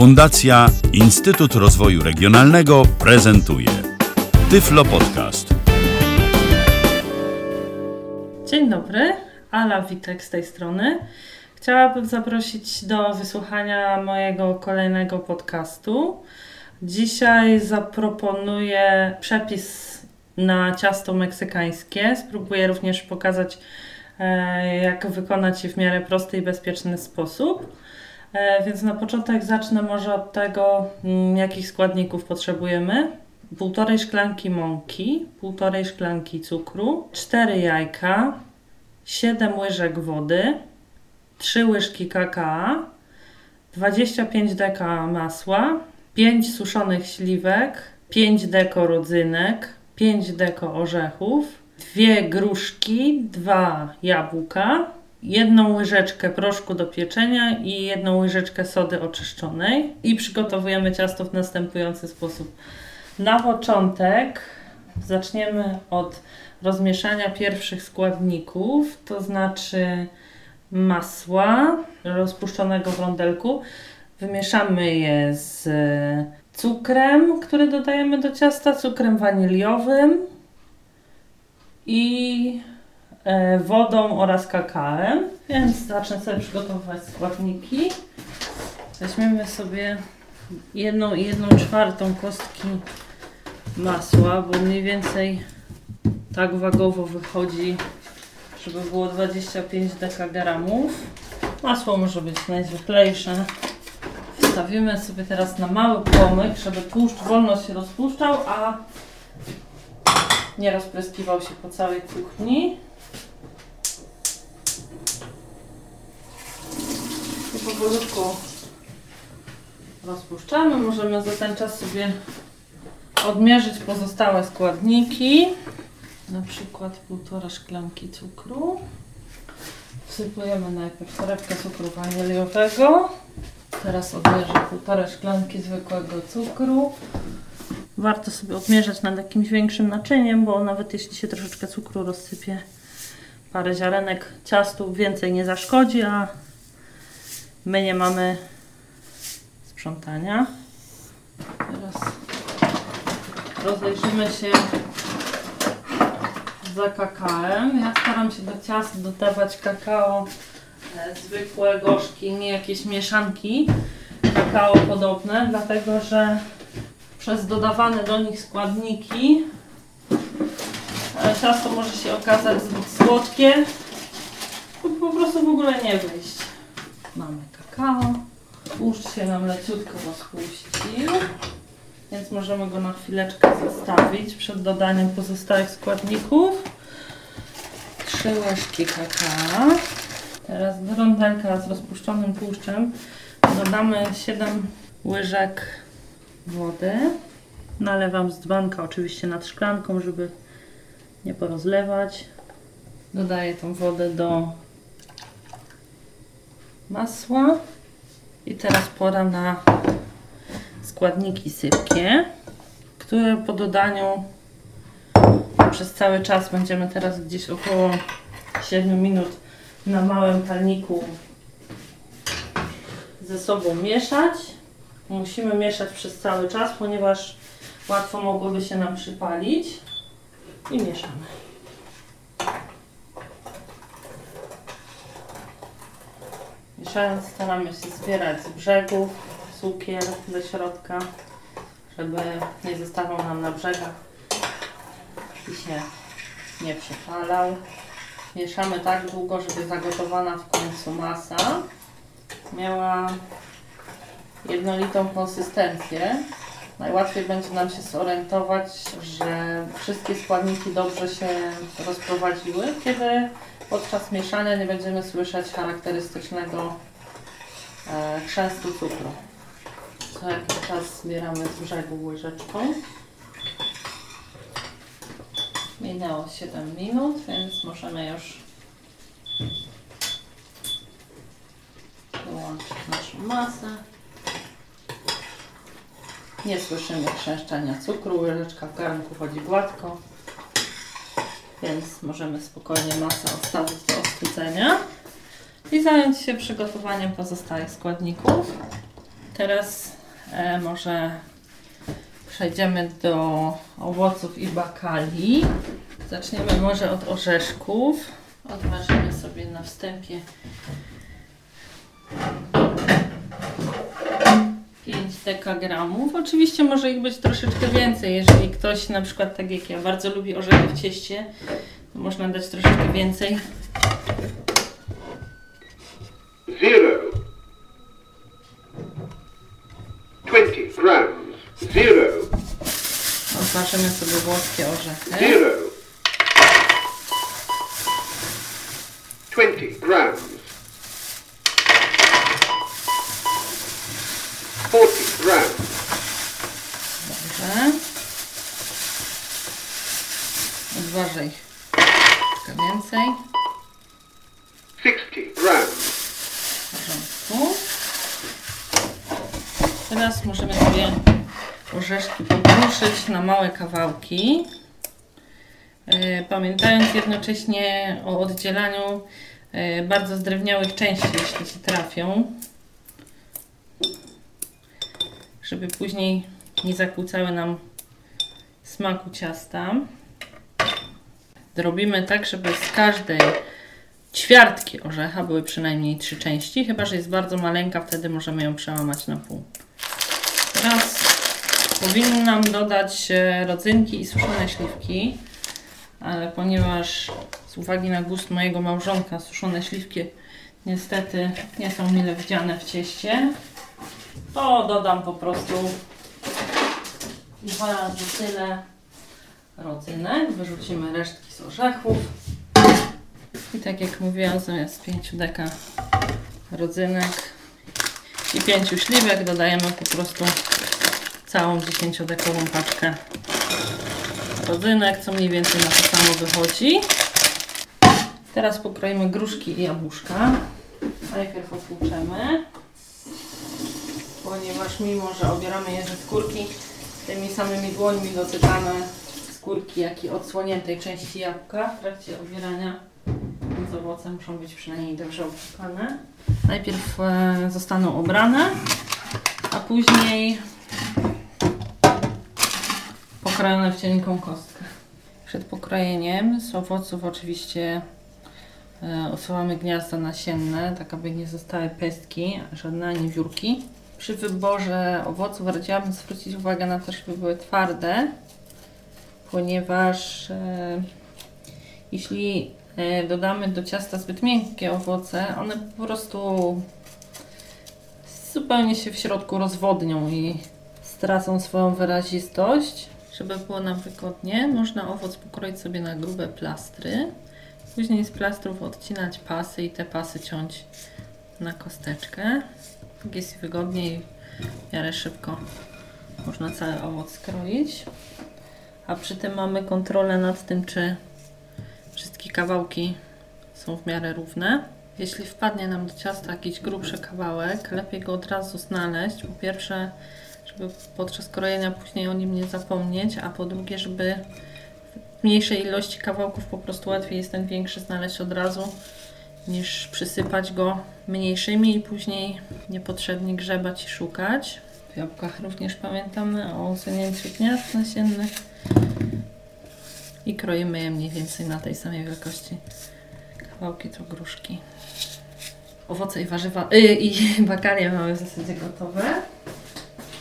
Fundacja Instytut Rozwoju Regionalnego prezentuje Tyflo Podcast. Dzień dobry, Ala Witek z tej strony. Chciałabym zaprosić do wysłuchania mojego kolejnego podcastu. Dzisiaj zaproponuję przepis na ciasto meksykańskie. Spróbuję również pokazać, e, jak wykonać je w miarę prosty i bezpieczny sposób. E, więc na początek zacznę może od tego, mm, jakich składników potrzebujemy. Półtorej szklanki mąki, półtorej szklanki cukru, 4 jajka, 7 łyżek wody, 3 łyżki kakao, 25 deka masła, 5 suszonych śliwek, 5 deko rodzynek, 5 deko orzechów, 2 gruszki, 2 jabłka, jedną łyżeczkę proszku do pieczenia i jedną łyżeczkę sody oczyszczonej i przygotowujemy ciasto w następujący sposób. Na początek zaczniemy od rozmieszania pierwszych składników, to znaczy masła rozpuszczonego w rondelku. Wymieszamy je z cukrem, który dodajemy do ciasta, cukrem waniliowym i wodą oraz kakałem. Więc zacznę sobie przygotowywać składniki. Weźmiemy sobie jedną i jedną czwartą kostki masła, bo mniej więcej tak wagowo wychodzi, żeby było 25 dekagramów. Masło może być najzwyklejsze. Wstawimy sobie teraz na mały płomyk, żeby tłuszcz wolno się rozpuszczał, a nie rozpryskiwał się po całej kuchni. Powolutku rozpuszczamy. Możemy za ten czas sobie odmierzyć pozostałe składniki. Na przykład półtora szklanki cukru. Wsypujemy najpierw torebkę cukru waniliowego. Teraz odmierzę półtora szklanki zwykłego cukru. Warto sobie odmierzać nad jakimś większym naczyniem, bo nawet jeśli się troszeczkę cukru rozsypie, parę ziarenek ciastu więcej nie zaszkodzi, a my nie mamy sprzątania. Teraz rozejrzymy się za kakałem. Ja staram się do ciast dodawać kakao e, zwykłe, gorzkie, nie jakieś mieszanki kakao podobne, dlatego że przez dodawane do nich składniki e, ciasto może się okazać zbyt słodkie lub po prostu w ogóle nie wyjść. Mamy kakao. Tłuszcz się nam leciutko rozpuścił, więc możemy go na chwileczkę zostawić przed dodaniem pozostałych składników. Trzy łyżki kakao. Teraz do rondelka z rozpuszczonym tłuszczem dodamy 7 łyżek wody. Nalewam z dzbanka oczywiście nad szklanką, żeby nie porozlewać. Dodaję tą wodę do masła. I teraz pora na składniki sypkie, które po dodaniu przez cały czas będziemy teraz gdzieś około 7 minut na małym palniku ze sobą mieszać. Musimy mieszać przez cały czas, ponieważ łatwo mogłoby się nam przypalić. I mieszamy. Staramy się zbierać z brzegów cukier do środka, żeby nie zostawał nam na brzegach i się nie przypalał. Mieszamy tak długo, żeby zagotowana w końcu masa miała jednolitą konsystencję. Najłatwiej będzie nam się zorientować, że wszystkie składniki dobrze się rozprowadziły, kiedy podczas mieszania nie będziemy słyszeć charakterystycznego e, chrzęstu cukru. Co jakiś czas zbieramy z brzegu łyżeczką. Minęło 7 minut, więc możemy już wyłączyć naszą masę. Nie słyszymy chrzęszczenia cukru, łyżeczka w garnku chodzi gładko, więc możemy spokojnie masę odstawić do ostudzenia i zająć się przygotowaniem pozostałych składników. teraz e, może przejdziemy do owoców i bakali. Zaczniemy może od orzeszków. Odważymy sobie na wstępie 5 dekagramów. Oczywiście może ich być troszeczkę więcej, jeżeli ktoś na przykład tak jak ja bardzo lubi orzechy w cieście, to można dać troszeczkę więcej. zero, twenty grams, zero, Odważymy sobie włoskie orzechy. zero, twenty grams, forty grams, Dobrze. Odważaj troszkę więcej. sixty grams, W porządku. Teraz możemy sobie orzeszki pokruszyć na małe kawałki. E, Pamiętając jednocześnie o oddzielaniu e, bardzo zdrewniałych części, jeśli się trafią, żeby później nie zakłócały nam smaku ciasta. Zrobimy tak, żeby z każdej ćwiartki orzecha były przynajmniej trzy części, chyba że jest bardzo maleńka, wtedy możemy ją przełamać na pół. Teraz powinnam dodać e, rodzynki i suszone śliwki, ale ponieważ z uwagi na gust mojego małżonka suszone śliwki niestety nie są mile widziane w cieście, to dodam po prostu dwa razy tyle rodzynek. Wyrzucimy resztki z orzechów. I tak jak mówiłam, zamiast 5 deka rodzynek i 5 śliwek dodajemy po prostu całą 10-dekową paczkę rodzynek, co mniej więcej na to samo wychodzi. Teraz pokroimy gruszki i jabłuszka. Najpierw opłuczemy, ponieważ mimo, że obieramy je ze skórki, tymi samymi dłońmi dotykamy skórki, jak i odsłoniętej części jabłka w trakcie obierania z owocem muszą być przynajmniej dobrze opłukane. Najpierw e, zostaną obrane, a później pokrojone w cienką kostkę. Przed pokrojeniem z owoców oczywiście e, usuwamy gniazda nasienne, tak aby nie zostały pestki, żadne ani wiórki. Przy wyborze owoców radziłabym zwrócić uwagę na to, żeby były twarde, ponieważ e, jeśli e, dodamy do ciasta zbyt miękkie owoce, one po prostu zupełnie się w środku rozwodnią i stracą swoją wyrazistość. Żeby było nam wygodnie, można owoc pokroić sobie na grube plastry. Później z plastrów odcinać pasy i te pasy ciąć na kosteczkę. Tak jest wygodniej, w miarę szybko można cały owoc skroić. A przy tym mamy kontrolę nad tym, czy wszystkie kawałki są w miarę równe. Jeśli wpadnie nam do ciasta jakiś grubszy kawałek, lepiej go od razu znaleźć. Po pierwsze, podczas krojenia później o nim nie zapomnieć, a po drugie, żeby w mniejszej ilości kawałków po prostu łatwiej jest ten większy znaleźć od razu, niż przysypać go mniejszymi i później niepotrzebnie grzebać i szukać. W jabłkach również pamiętamy o usunięciu gniazd nasiennych i kroimy je mniej więcej na tej samej wielkości kawałki to gruszki. Owoce i warzywa yy, i bakalie mamy w zasadzie gotowe.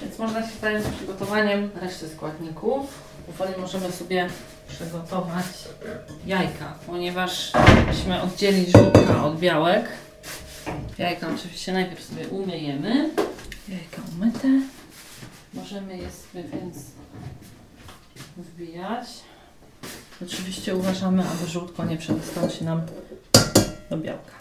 Więc można się zająć przygotowaniem reszty składników. Powoli możemy sobie przygotować jajka, ponieważ musimy oddzielić żółtka od białek. Jajka oczywiście najpierw sobie umyjemy. Jajka umyte. Możemy je sobie więc wbijać. Oczywiście uważamy, aby żółtko nie przedostało się nam do białka.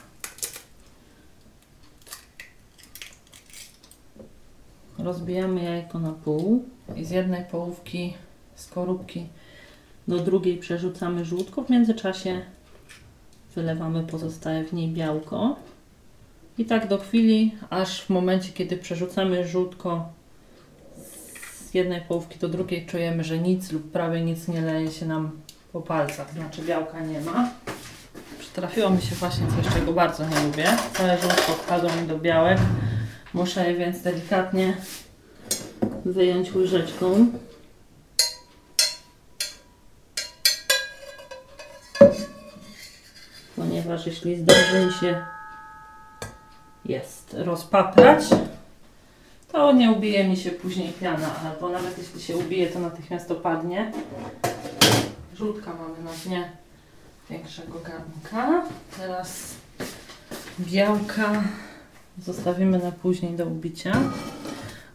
Rozbijamy jajko na pół i z jednej połówki skorupki do drugiej przerzucamy żółtko. W międzyczasie wylewamy pozostałe w niej białko. I tak do chwili, aż w momencie, kiedy przerzucamy żółtko z jednej połówki do drugiej, czujemy, że nic lub prawie nic nie leje się nam po palcach, znaczy białka nie ma. Przytrafiło mi się właśnie coś, czego bardzo nie lubię. Całe żółtko wpadło mi do białek, Muszę je więc delikatnie wyjąć łyżeczką. Ponieważ jeśli zdąży mi się jest rozpaprać, to nie ubije mi się później piana, albo nawet jeśli się ubije, to natychmiast opadnie. Żółtka mamy na dnie większego garnka. Teraz białka zostawimy na później do ubicia.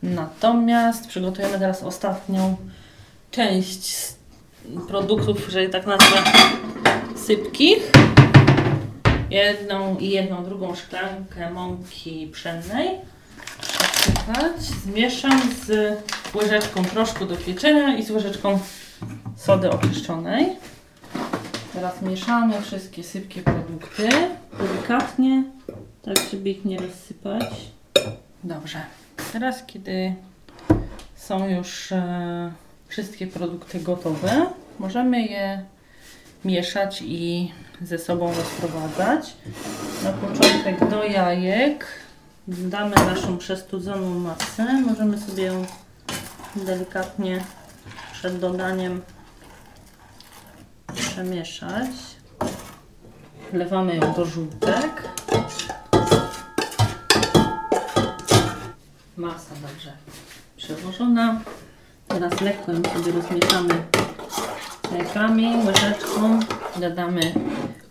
Natomiast przygotujemy teraz ostatnią część produktów, że tak nazwę, sypkich. Jedną i jedną drugą szklankę mąki pszennej przesypać. Zmieszam z łyżeczką proszku do pieczenia i z łyżeczką sody oczyszczonej. Teraz mieszamy wszystkie sypkie produkty delikatnie, tak żeby ich nie rozsypać. Dobrze. Teraz, kiedy są już e, wszystkie produkty gotowe, możemy je mieszać i ze sobą rozprowadzać. Na początek do jajek damy naszą przestudzoną masę. Możemy sobie ją delikatnie przed dodaniem przemieszać. Wlewamy ją do żółtek. Masa dobrze przełożona. Teraz lekko ją sobie rozmieszamy jajkami, łyżeczką. Dodamy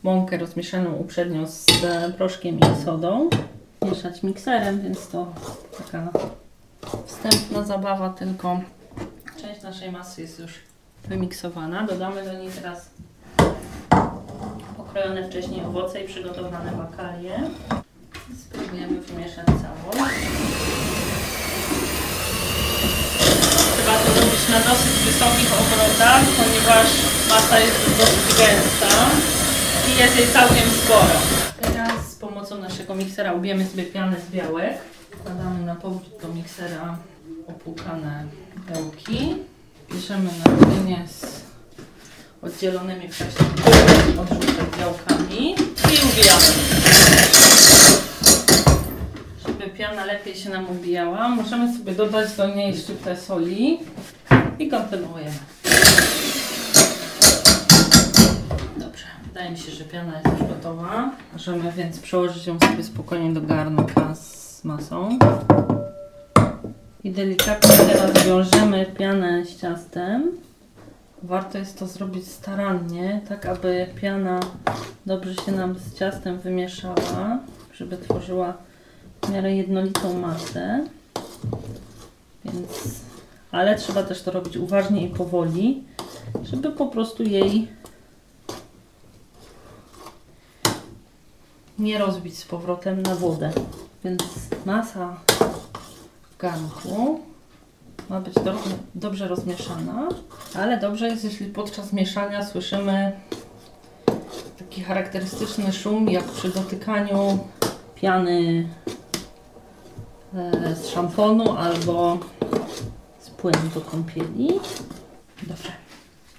mąkę rozmieszaną uprzednio z e, proszkiem i sodą. Mieszać mikserem, więc to taka wstępna zabawa, tylko część naszej masy jest już wymiksowana. Dodamy do niej teraz pokrojone wcześniej owoce i przygotowane bakalie. Spróbujemy wymieszać całość. To robić na dosyć wysokich obrotach, ponieważ masa jest dosyć gęsta i jest jej całkiem sporo. Teraz z pomocą naszego miksera ubijemy sobie pianę z białek. Wkładamy na powrót do miksera opłukane białki. Piszemy na dynię z oddzielonymi wcześniej od białkami i ubijamy. Piana lepiej się nam ubijała, możemy sobie dodać do niej szczyptę soli i kontynuujemy. Dobrze, wydaje mi się, że piana jest już gotowa. Możemy więc przełożyć ją sobie spokojnie do garnka z masą. I delikatnie teraz wiążemy pianę z ciastem. Warto jest to zrobić starannie, tak aby piana dobrze się nam z ciastem wymieszała, żeby tworzyła w miarę jednolitą masę. Więc, ale trzeba też to robić uważnie i powoli, żeby po prostu jej nie rozbić z powrotem na wodę. Więc masa w garnku ma być dobrze, dobrze rozmieszana, ale dobrze jest, jeśli podczas mieszania słyszymy taki charakterystyczny szum, jak przy dotykaniu piany z szamponu albo z płynu do kąpieli. Dobrze,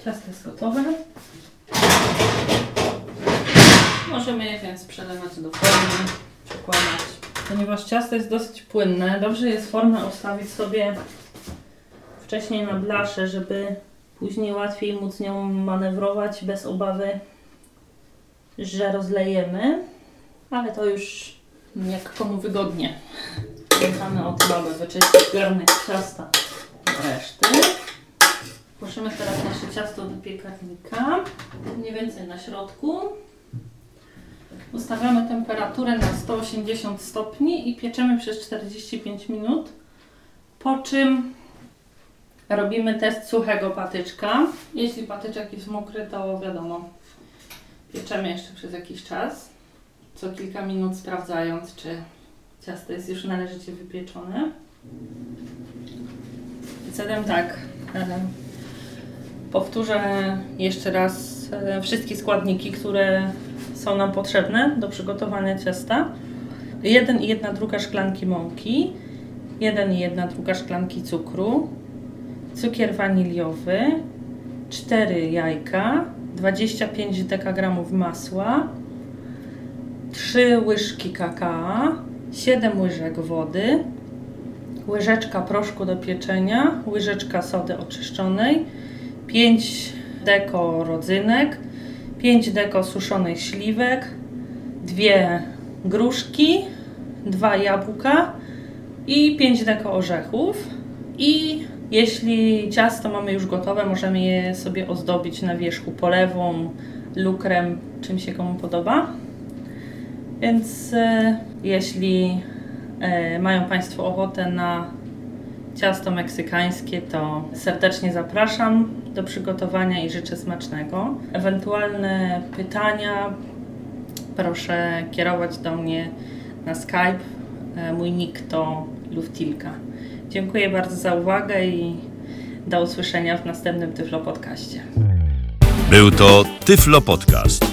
ciasto jest gotowe. Możemy je więc przelewać do formy, przekładać. Ponieważ ciasto jest dosyć płynne, dobrze jest formę ustawić sobie wcześniej na blaszę, żeby później łatwiej móc nią manewrować bez obawy, że rozlejemy. Ale to już jak komu wygodnie. Czekamy o tym, aby wyczyścić garnek ciasta reszty. Włożymy teraz nasze ciasto do piekarnika, mniej więcej na środku. Ustawiamy temperaturę na 180 stopni i pieczemy przez 45 minut. Po czym robimy test suchego patyczka. Jeśli patyczek jest mokry, to wiadomo, pieczemy jeszcze przez jakiś czas. Co kilka minut sprawdzając, czy ciasto jest już należycie wypieczone. Zatem tak, powtórzę jeszcze raz e, wszystkie składniki, które są nam potrzebne do przygotowania ciasta. 1 i 1 druga szklanki mąki, 1 i 1 druga szklanki cukru, cukier waniliowy, 4 jajka, 25 dekagramów masła, 3 łyżki kakao, 7 łyżek wody, łyżeczka proszku do pieczenia, łyżeczka sody oczyszczonej, 5 deko rodzynek, 5 deko suszonych śliwek, dwie gruszki, dwa jabłka i 5 deko orzechów. I jeśli ciasto mamy już gotowe, możemy je sobie ozdobić na wierzchu polewą, lukrem, czym się komu podoba. Więc e, jeśli e, mają Państwo ochotę na ciasto meksykańskie, to serdecznie zapraszam do przygotowania i życzę smacznego. Ewentualne pytania proszę kierować do mnie na Skype. E, Mój nick to Luftilka. Dziękuję bardzo za uwagę i do usłyszenia w następnym Tyflo Podcaście. Był to Tyflo Podcast.